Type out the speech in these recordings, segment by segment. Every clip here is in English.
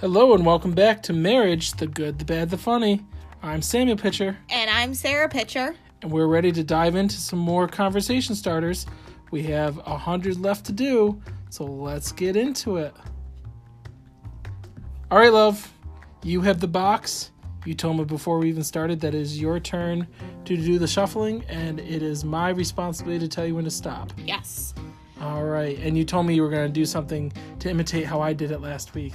Hello and welcome back to Marriage, the Good, the Bad, the Funny. I'm Samuel Pitcher, And I'm Sarah Pitcher. and we're ready to dive into some more conversation starters. We have a hundred left to do, so let's get into it. All right, love, you have the box. You told me before we even started that it is your turn to do the shuffling, and it is my responsibility to tell you when to stop. Yes. All right, and you told me you were to do something to imitate how I did it last week.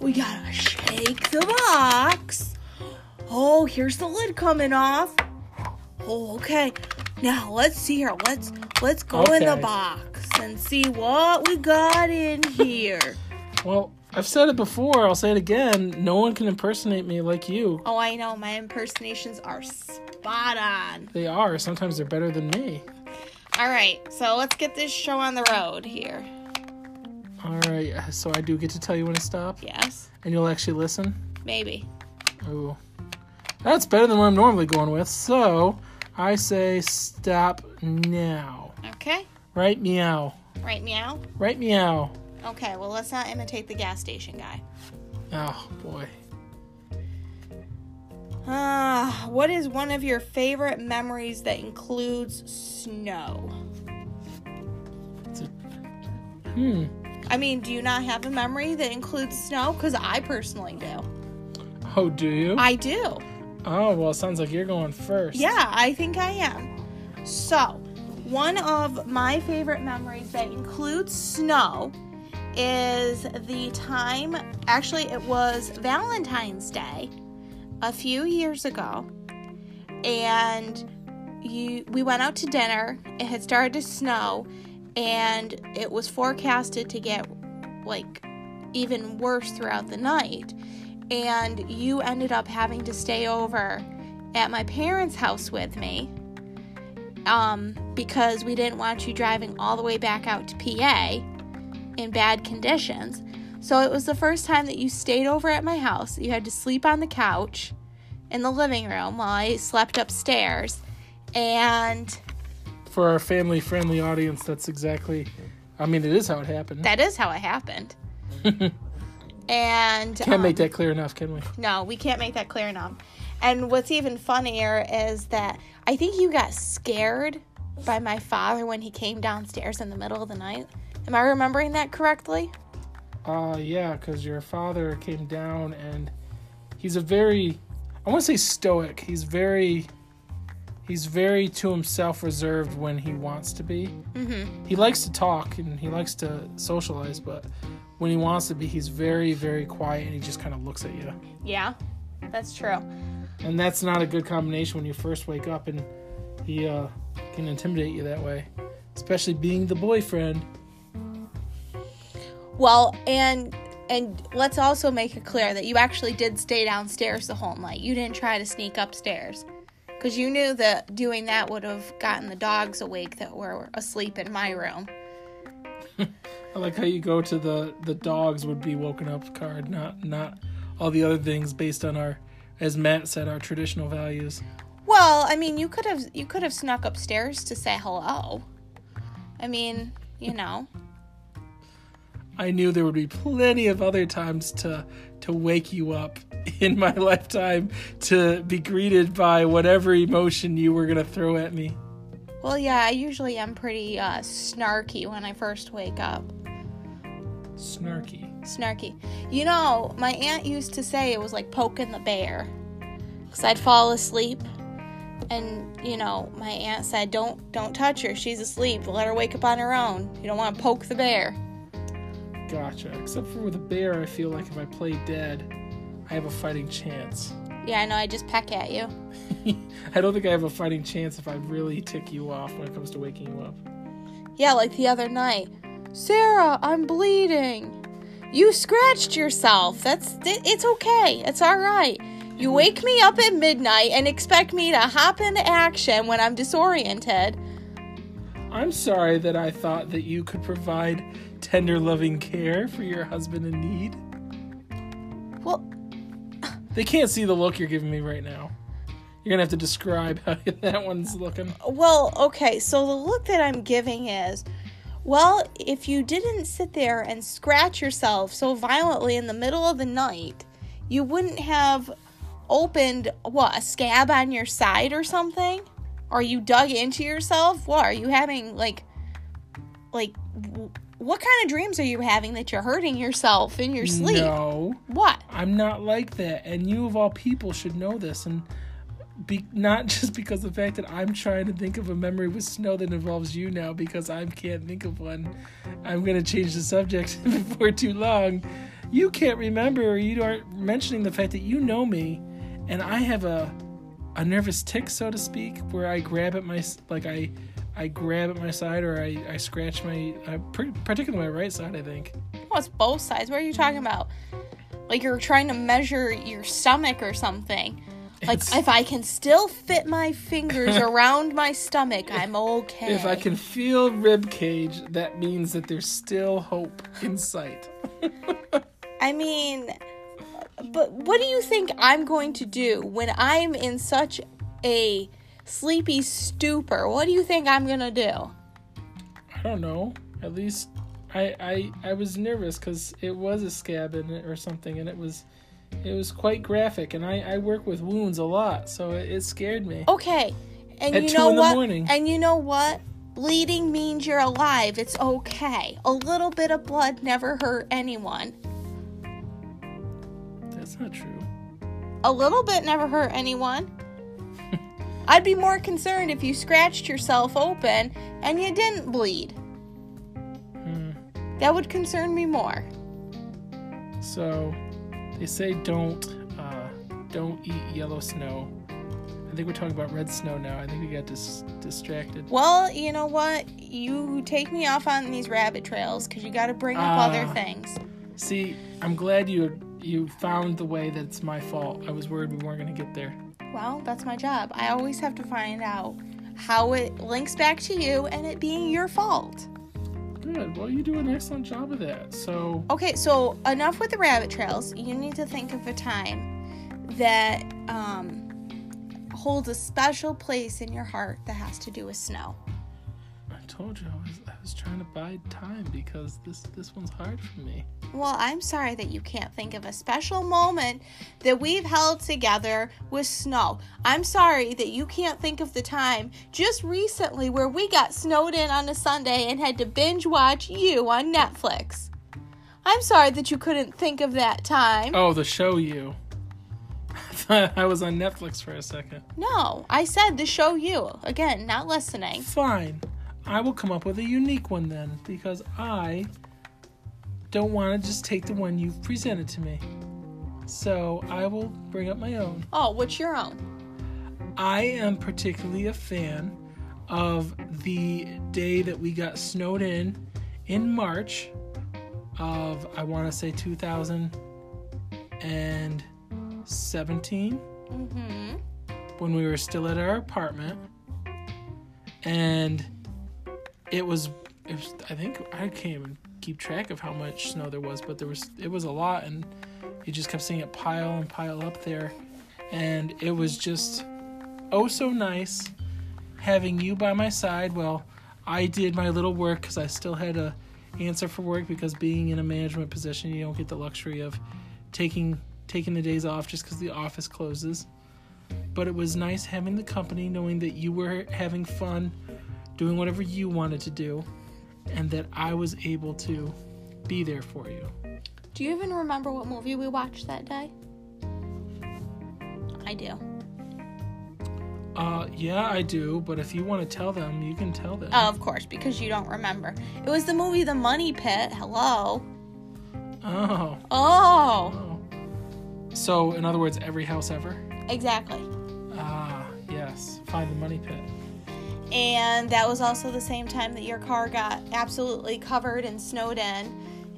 We gotta shake the box. Oh, here's the lid coming off. Oh, okay. Now let's see here. Let's let's go in the box and see what we got in here. Well, I've said it before, I'll say it again. No one can impersonate me like you. Oh, I know my impersonations are spot on. They are. Sometimes they're better than me. All right, so let's get this show on the road here. All right, uh, so I do get to tell you when to stop, Yes, and you'll actually listen. maybe. Ooh, that's better than what I'm normally going with. So I say stop now. Okay. Right meow. Right, meow. Right meow. Okay. Well, let's not imitate the gas station guy. Oh boy. Ah, what is one of your favorite memories that includes snow? A, hmm. I mean, do you not have a memory that includes snow? Because I personally do. Oh, do you? I do. oh well, it sounds like you're going first. Yeah, I think I am. So, one of my favorite memories that includes snow is the time, actually, it was Valentine's Day a few years ago. And you we went out to dinner. It had started to snow and it was forecasted to get like even worse throughout the night. And you ended up having to stay over at my parents' house with me um, because we didn't want you driving all the way back out to PA in bad conditions. So it was the first time that you stayed over at my house. You had to sleep on the couch in the living room while I slept upstairs. And For our family-friendly audience, that's exactly. I mean, it is how it happened. that is how it happened. and Can't um, make that clear enough, can we? No, we can't make that clear enough. And what's even funnier is that I think you got scared by my father when he came downstairs in the middle of the night. Am I remembering that correctly? Uh, yeah, because your father came down and he's a very, I want to say stoic. He's very, he's very to himself reserved when he wants to be. Mm-hmm. He likes to talk and he likes to socialize, but when he wants to be, he's very, very quiet and he just kind of looks at you. Yeah, that's true. And that's not a good combination when you first wake up and he uh, can intimidate you that way, especially being the boyfriend. Well, and and let's also make it clear that you actually did stay downstairs the whole night. You didn't try to sneak upstairs. Because you knew that doing that would have gotten the dogs awake that were asleep in my room. I like how you go to the the dogs would be woken up card, not not all the other things based on our, as Matt said, our traditional values. Well, I mean, you could have you could have snuck upstairs to say hello. I mean, you know. I knew there would be plenty of other times to to wake you up in my lifetime to be greeted by whatever emotion you were gonna throw at me. Well, yeah, I usually am pretty uh, snarky when I first wake up. Snarky. Snarky. You know, my aunt used to say it was like poking the bear. Cuz I'd fall asleep and, you know, my aunt said, "Don't don't touch her. She's asleep. Let her wake up on her own. You don't want to poke the bear." Gotcha. Except for with a bear, I feel like if I play dead, I have a fighting chance. Yeah, I know. I just peck at you. I don't think I have a fighting chance if I really tick you off when it comes to waking you up. Yeah, like the other night. Sarah, I'm bleeding. You scratched yourself. That's it- it's okay. It's all right. You wake me up at midnight and expect me to hop into action when I'm disoriented. I'm sorry that I thought that you could provide tender, loving care for your husband in need. Well, They can't see the look you're giving me right now. You're gonna have to describe how that one's looking. well, okay. So the look that I'm giving is Well, if you didn't sit there and scratch yourself so violently in the middle of the night, you wouldn't have opened what a scab on your side or something or you dug into yourself what are you having like like what kind of dreams are you having that you're hurting yourself in your sleep? No, what? I'm not like that, and you of all people should know this, and be not just because of the fact that I'm trying to think of a memory with snow that involves you now because I can't think of one. I'm gonna change the subject before too long. You can't remember, or you aren't mentioning the fact that you know me, and I have a a nervous tick, so to speak, where I grab at my like I I grab at my side or I, I scratch my uh, particularly my right side. I think. well it's both sides what are you talking about like you're trying to measure your stomach or something like It's- if i can still fit my fingers around my stomach i'm okay If I can feel rib cage, that means that there's still hope in sight. I mean, but what do you think I'm going to do when I'm in such a sleepy stupor? What do you think I'm to do? I don't know. At least I I I was nervous because it was a scab in it or something, and it was it was quite graphic. And I I work with wounds a lot, so it, it scared me. Okay. And At you know what? morning. And you know what? Bleeding means you're alive. It's okay. A little bit of blood never hurt anyone. That's not true. A little bit never hurt anyone. I'd be more concerned if you scratched yourself open and you didn't bleed. Hmm. That would concern me more. So they say don't uh, don't eat yellow snow. I think we're talking about red snow now. I think we got dis- distracted. Well, you know what? You take me off on these rabbit trails because you got to bring up other Ah. things. See, I'm glad you you found the way that it's my fault. I was worried we weren't gonna get there. Well, that's my job. I always have to find out how it links back to you and it being your fault. Good. Well, you do an excellent job of that. So Okay, so enough with the rabbit trails. You need to think of a time that um, holds a special place in your heart that has to do with snow. I told you I was, I was trying to bide time because this this one's hard for me. Well, I'm sorry that you can't think of a special moment that we've held together with snow. I'm sorry that you can't think of the time just recently where we got snowed in on a Sunday and had to binge watch you on Netflix. I'm sorry that you couldn't think of that time. Oh, the show you. I thought I was on Netflix for a second. No, I said the show you. Again, not listening. Fine. I will come up with a unique one then because I don't want to just take the one you've presented to me. So I will bring up my own. Oh, what's your own? I am particularly a fan of the day that we got snowed in in March of I want to say 2017 Mm-hmm. when we were still at our apartment and it was it was I think I can't even keep track of how much snow there was but there was it was a lot and you just kept seeing it pile and pile up there. And it was just oh so nice having you by my side. Well I did my little work because I still had to answer for work because being in a management position you don't get the luxury of taking taking the days off just because the office closes. But it was nice having the company, knowing that you were having fun, doing whatever you wanted to do, and that I was able to be there for you. Do you even remember what movie we watched that day? I do. Uh, yeah, I do, but if you want to tell them, you can tell them. Oh, of course, because you don't remember. It was the movie The Money Pit. Hello. Oh, Oh, oh. So, in other words, every house ever? exactly. Ah, yes. Find the money pit. And that was also the same time that your car got absolutely covered and snowed in,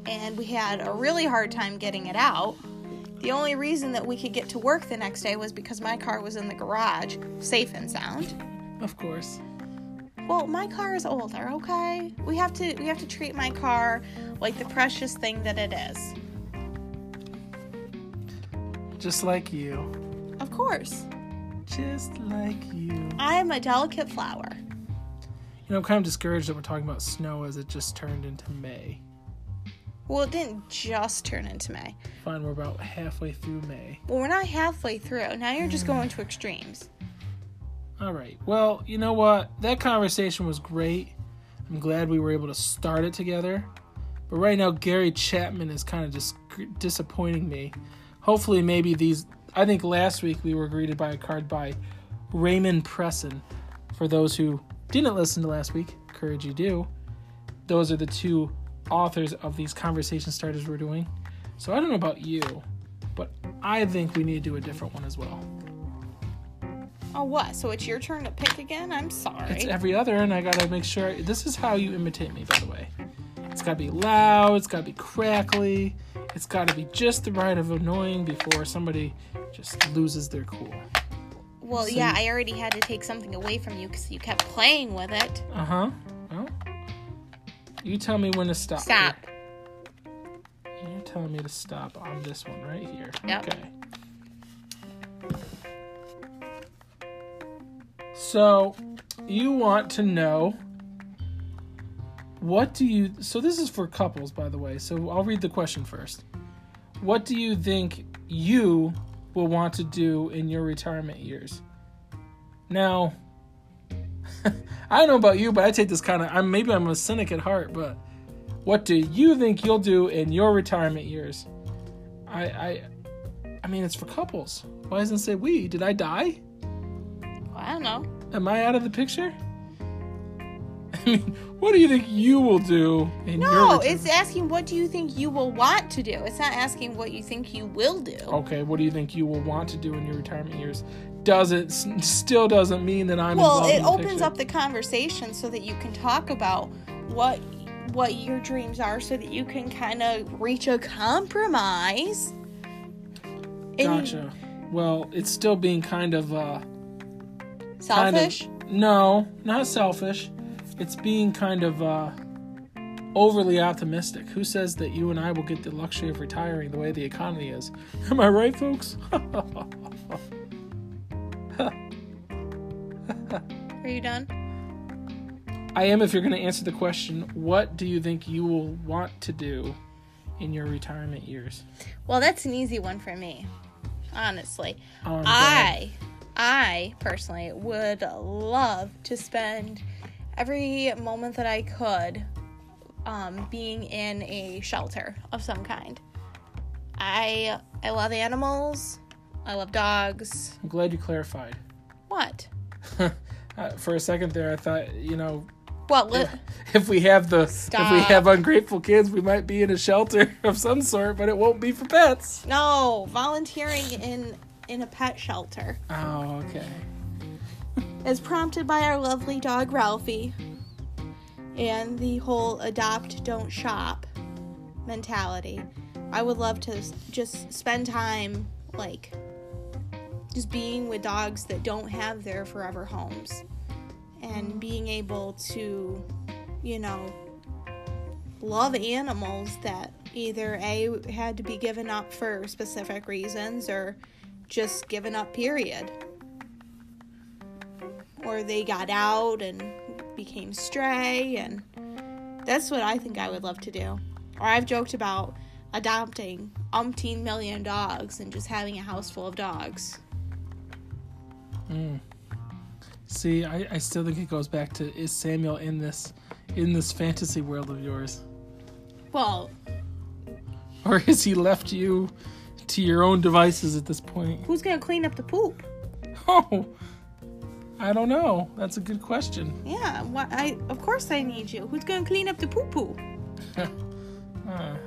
and we had a really hard time getting it out. The only reason that we could get to work the next day was because my car was in the garage, safe and sound. Of course. Well, my car is older, okay? We have to we have to treat my car like the precious thing that it is. Just like you. Of course. Just like you. I'm a delicate flower. You know, I'm kind of discouraged that we're talking about snow as it just turned into May. Well, it didn't just turn into May. Fine, we're about halfway through May. Well, we're not halfway through. Now you're just going mm. to extremes. All right. Well, you know what? That conversation was great. I'm glad we were able to start it together. But right now, Gary Chapman is kind of just disappointing me. Hopefully, maybe these. I think last week we were greeted by a card by Raymond Presson. For those who didn't listen to last week, courage you do. Those are the two authors of these conversation starters we're doing. So I don't know about you, but I think we need to do a different one as well. Oh, what? So it's your turn to pick again? I'm sorry. It's every other, and I gotta make sure. This is how you imitate me, by the way. It's gotta be loud, it's gotta be crackly, it's gotta be just the right of annoying before somebody just loses their cool. Well, so yeah, you... I already had to take something away from you because you kept playing with it. Uh huh. Well, you tell me when to stop. Stop. You're telling me to stop on this one right here. Yep. Okay. So, you want to know what do you So this is for couples by the way. So I'll read the question first. What do you think you will want to do in your retirement years? Now, I don't know about you, but I take this kind of I'm maybe I'm a cynic at heart, but what do you think you'll do in your retirement years? I I I mean it's for couples. Why doesn't it say we? Did I die? Well, I don't know. Am I out of the picture? I mean, what do you think you will do in no, it's asking what do you think you will want to do. It's not asking what you think you will do. Okay, what do you think you will want to do in your retirement years? Doesn't still doesn't mean that I'm Well, it opens picture. up the conversation so that you can talk about what what your dreams are so that you can kind of reach a compromise. Gotcha. well, it's still being kind of uh Selfish? Kind of, no, not selfish. It's being kind of uh, overly optimistic. Who says that you and I will get the luxury of retiring the way the economy is? Am I right, folks? Are you done? I am if you're going to answer the question, what do you think you will want to do in your retirement years? Well, that's an easy one for me. Honestly. Oh, I I personally would love to spend every moment that I could um, being in a shelter of some kind. I I love animals. I love dogs. I'm glad you clarified. What? uh, for a second there, I thought you know. What? Li- if we have the Stop. if we have ungrateful kids, we might be in a shelter of some sort, but it won't be for pets. No, volunteering in in a pet shelter. Oh, okay. As prompted by our lovely dog Ralphie and the whole adopt, don't shop mentality. I would love to just spend time, like, just being with dogs that don't have their forever homes and being able to, you know, love animals that either A had to be given up for specific reasons or just given up, period. Or they got out and became stray, and that's what I think I would love to do. Or I've joked about adopting umpteen million dogs and just having a house full of dogs. Mm. See, I, I still think it goes back to is Samuel in this in this fantasy world of yours? Well, or has he left you to your own devices at this point. Who's gonna clean up the poop? Oh, I don't know. That's a good question. Yeah, what I of course I need you. Who's gonna clean up the poo poo? uh,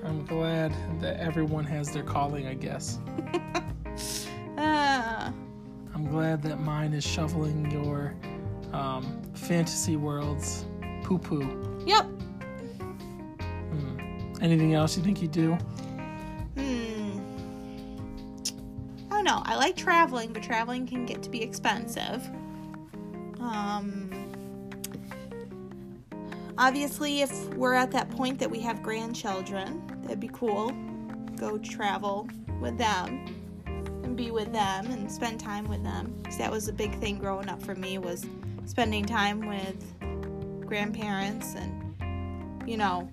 I'm glad that everyone has their calling. I guess. uh. I'm glad that mine is shoveling your um, fantasy worlds poo poo. Yep. Hmm. Anything else you think you do? know. I like traveling, but traveling can get to be expensive. Um, obviously, if we're at that point that we have grandchildren, that'd be cool. Go travel with them and be with them and spend time with them. That was a big thing growing up for me was spending time with grandparents and, you know,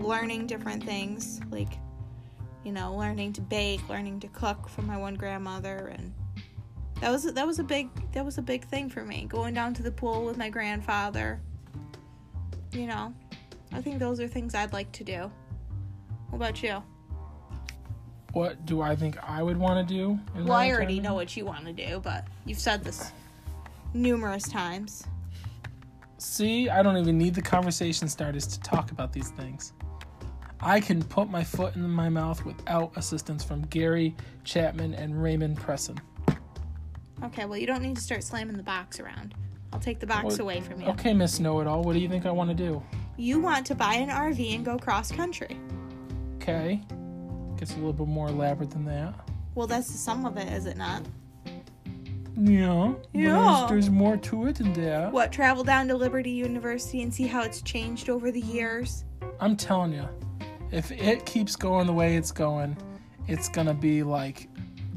learning different things. Like, you know, learning to bake, learning to cook from my one grandmother and that was that was a big that was a big thing for me. Going down to the pool with my grandfather. You know, I think those are things I'd like to do. What about you? What do I think I would want to do? Well, I already know what you want to do, but you've said this numerous times. See, I don't even need the conversation starters to talk about these things. I can put my foot in my mouth without assistance from Gary Chapman and Raymond Presson. Okay, well, you don't need to start slamming the box around. I'll take the box Well, away from you. Okay, Miss Know It All, what do you think I want to do? You want to buy an RV and go cross country. Okay. Gets a little bit more elaborate than that. Well, that's some of it, is it not? Yeah. but Yeah. There's, there's more to it than that. What, travel down to Liberty University and see how it's changed over the years? I'm telling you, if it keeps going the way it's going, it's gonna be like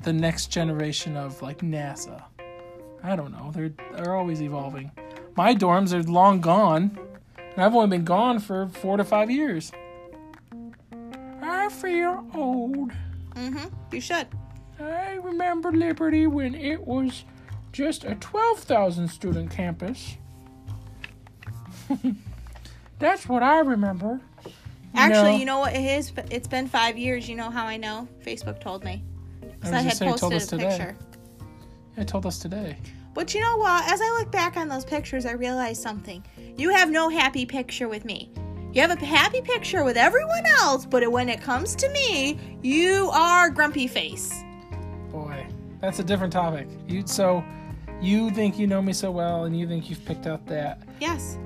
the next generation of like NASA. I don't know. They're they're always evolving. My dorms are long gone, and I've only been gone for four to five years. I feel old. Mm-hmm. You should. I remember Liberty when it was just a 12,000 student campus. That's what I remember. Actually, you know what it is? It's been five years. You know how I know? Facebook told me. I I, was had just saying, told posted us a today. picture. It told us today. But you know what? As I look back on those pictures, I realized something. You have no happy picture with me. You have a happy picture with everyone else, but when it comes to me, you are grumpy face. Boy, that's a different topic. You so you think you know me so well and you think you've picked out that. Yes.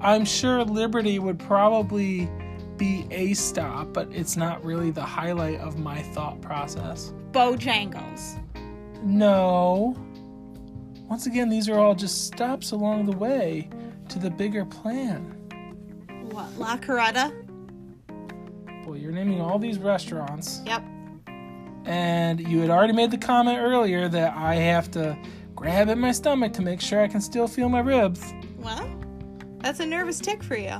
I'm sure Liberty would probably be a stop, but it's not really the highlight of my thought process. Bojangles. No. Once again, these are all just stops along the way to the bigger plan. What? La Coretta? Boy, you're naming all these restaurants, Yep. and you had already made the comment earlier that I have to grab at my stomach to make sure I can still feel my ribs. Well, that's a nervous tick for you.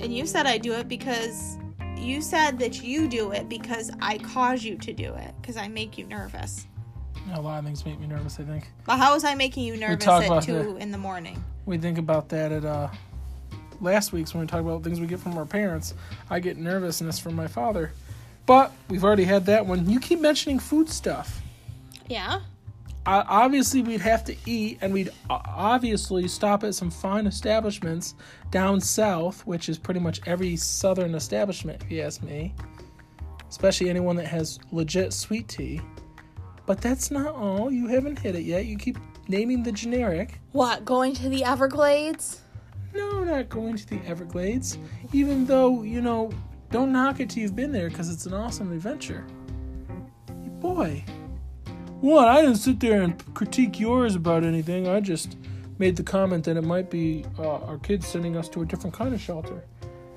And you said I do it because you said that you do it because I cause you to do it because I make you nervous. A lot of things make me nervous, I think. But how was I making you nervous at two in the morning? We think about that at uh last week's when we talk about things we get from our parents. I get nervousness from my father. But we've already had that one. You keep mentioning food stuff. Yeah. Obviously we'd have to eat and we'd obviously stop at some fine establishments down south which is pretty much every southern establishment if you ask me. Especially anyone that has legit sweet tea. But that's not all. You haven't hit it yet. You keep naming the generic. What? Going to the Everglades? no not going to the everglades. Even though you know don't knock it till you've been there because it's an awesome adventure. Boy What? I didn't sit there and critique yours about anything. I just made the comment that it might be uh, our kids sending us to a different kind of shelter.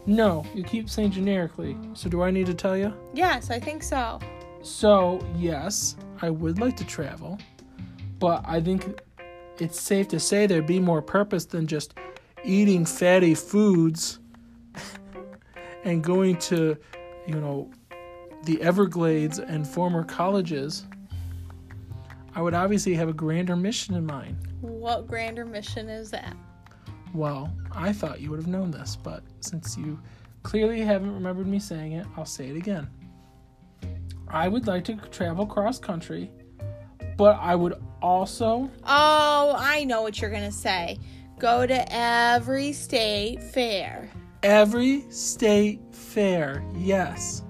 No, you keep saying generically. So do I need to tell you? Yes, I think so. So, yes, I would like to travel, but I think it's safe to say there'd be more purpose than just eating fatty foods and going to, you know, the Everglades and former colleges. I would obviously have a grander mission in mind. What grander mission is that? Well, I thought you would have known this, but since you clearly haven't remembered me saying it, I'll say it again. I would like to travel cross country, but I would also Oh, I know what you're going to say. Go to every state fair. every state fair. Yes.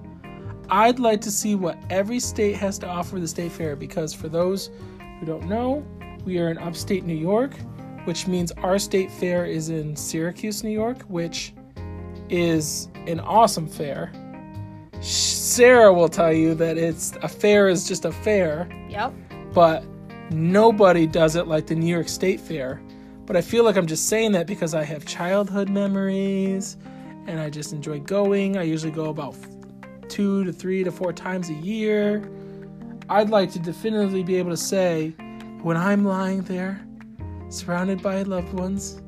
I'd like to see what every state has to offer the state fair because for those who don't know, we are in upstate New York, which means our state fair is in Syracuse, New York, which is an awesome fair. Sarah will tell you that it's a fair is just a fair, Yep. but nobody does it like the New York State Fair. But I feel like I'm just saying that because I have childhood memories and I just enjoy going. I usually go about two to three to four times a year. I'd like to definitively be able to say when I'm lying there, surrounded by loved ones,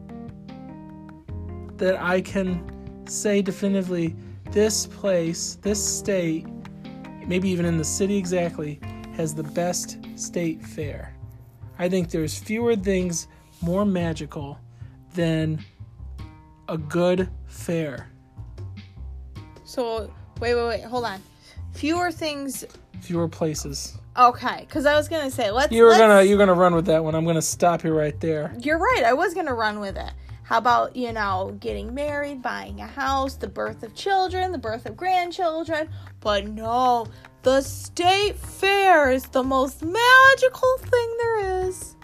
that I can say definitively this place, this state, maybe even in the city exactly, has the best state fair. I think there's fewer things more magical than a good fair. So wait, wait, wait. Hold on. Fewer things. Fewer places. Okay, because I was gonna say let's. You were let's- gonna you're gonna run with that one. I'm gonna stop you right there. You're right. I was gonna run with it. How about you know getting married, buying a house, the birth of children, the birth of grandchildren? But no, the state fair is the most magical thing there is.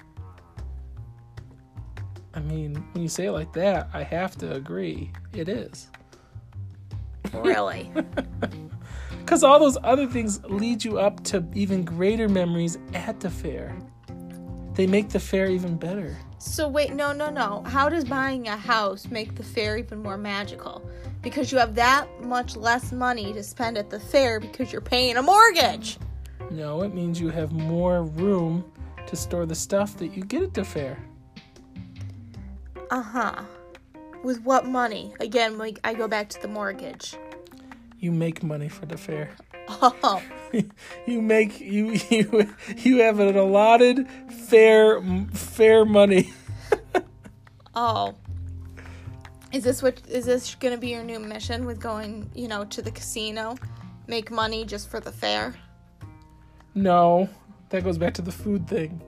I mean, when you say it like that, I have to agree. It is. Really? Because all those other things lead you up to even greater memories at the fair. They make the fair even better. so wait, no, no, no. How does buying a house make the fair even more magical? Because you have that much less money to spend at the fair because you're paying a mortgage. No, it means you have more room to store the stuff that you get at the fair. Uh huh. With what money? Again, like I go back to the mortgage. You make money for the fair. Oh, you make you you you have an allotted fair fair money. oh. Is this what is this going to be your new mission with going, you know, to the casino? Make money just for the fair? No, that goes back to the food thing.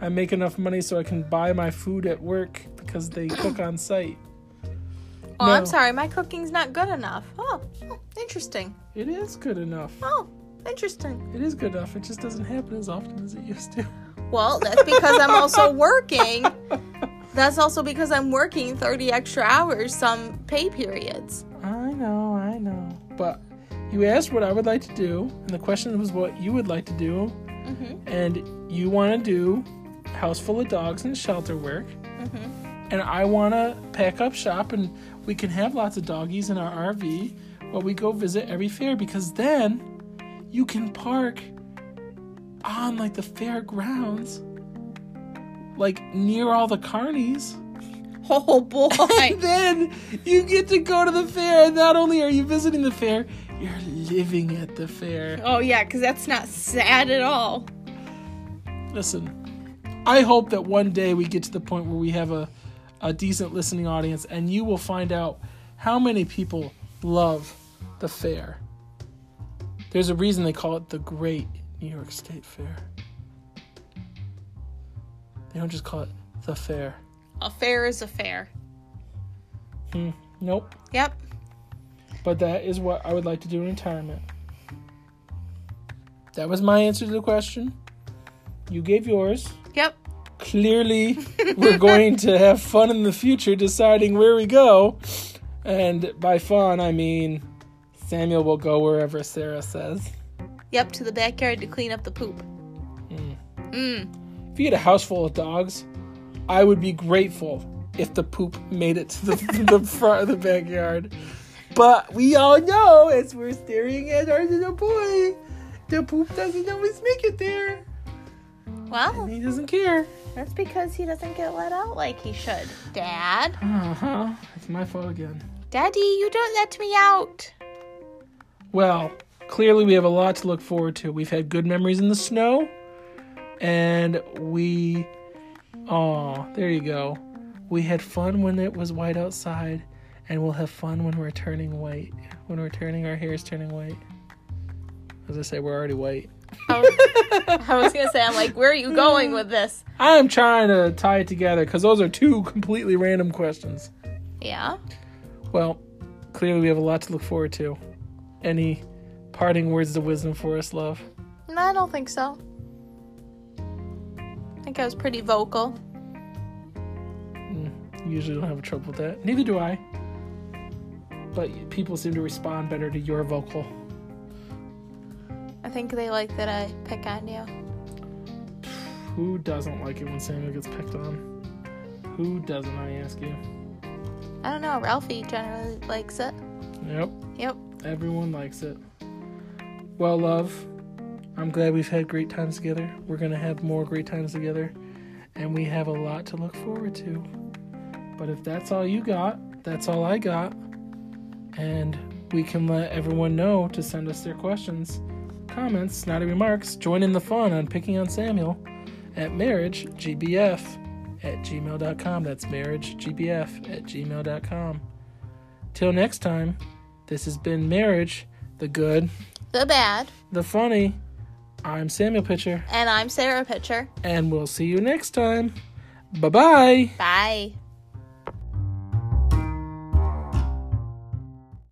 I make enough money so I can buy my food at work because they cook on site. Oh, No. I'm sorry. My cooking's not good enough. Oh, interesting. It is good enough. Oh, interesting. It is good enough. It just doesn't happen as often as it used to. Well, that's because I'm also working. That's also because I'm working 30 extra hours some pay periods. I know, I know. But you asked what I would like to do, and the question was what you would like to do, Mm-hmm. and you want to do house full of dogs and shelter work, Mm-hmm. and I want to pack up shop, and we can have lots of doggies in our RV while we go visit every fair because then you can park on like the fairgrounds, like near all the carnies. Oh boy. And then you get to go to the fair, and not only are you visiting the fair, you're living at the fair. oh yeah, because that's not sad at all. Listen, I hope that one day we get to the point where we have a, a decent listening audience, and you will find out how many people love the fair. There's a reason they call it the Great New York State Fair. They don't just call it the fair. A fair is a fair. Hmm, nope. Yep. But that is what I would like to do in retirement. That was my answer to the question. You gave yours. Yep. Clearly, we're going to have fun in the future deciding where we go. And by fun, I mean Samuel will go wherever Sarah says. Yep. To the backyard to clean up the poop. Mm. Mm. If you had a house full of dogs, I would be grateful if the poop made it to the, the front of the backyard. But we all know as we're staring at our little boy, the poop doesn't always make it there. Well, And he doesn't care. that's because he doesn't get let out like he should. Dad. Uh huh. It's my fault again. Daddy, you don't let me out. Well, clearly we have a lot to look forward to. We've had good memories in the snow, and we. Oh, there you go. We had fun when it was white outside, and we'll have fun when we're turning white. When we're turning, our hair is turning white. As I say, we're already white. I was, I was gonna say, I'm like, where are you going with this? I'm trying to tie it together because those are two completely random questions. Yeah. Well, clearly we have a lot to look forward to. Any parting words of wisdom for us, love? No, I don't think so. I think I was pretty vocal. You usually don't have a trouble with that. Neither do I. But people seem to respond better to your vocal. I think they like that I pick on you. Who doesn't like it when Samuel gets picked on? Who doesn't, I ask you? I don't know. Ralphie generally likes it. Yep, Yep. everyone likes it. Well, love, I'm glad we've had great times together. We're going to have more great times together. And we have a lot to look forward to. But if that's all you got, that's all I got. And we can let everyone know to send us their questions, comments, snotty remarks. Join in the fun on picking on Samuel at marriagegbf at gmail.com. That's marriagegbf at gmail.com. Till next time, this has been Marriage, the Good, The bad. the Funny. I'm Samuel Pitcher, And I'm Sarah Pitcher. and we'll see you next time. Bye bye. Bye.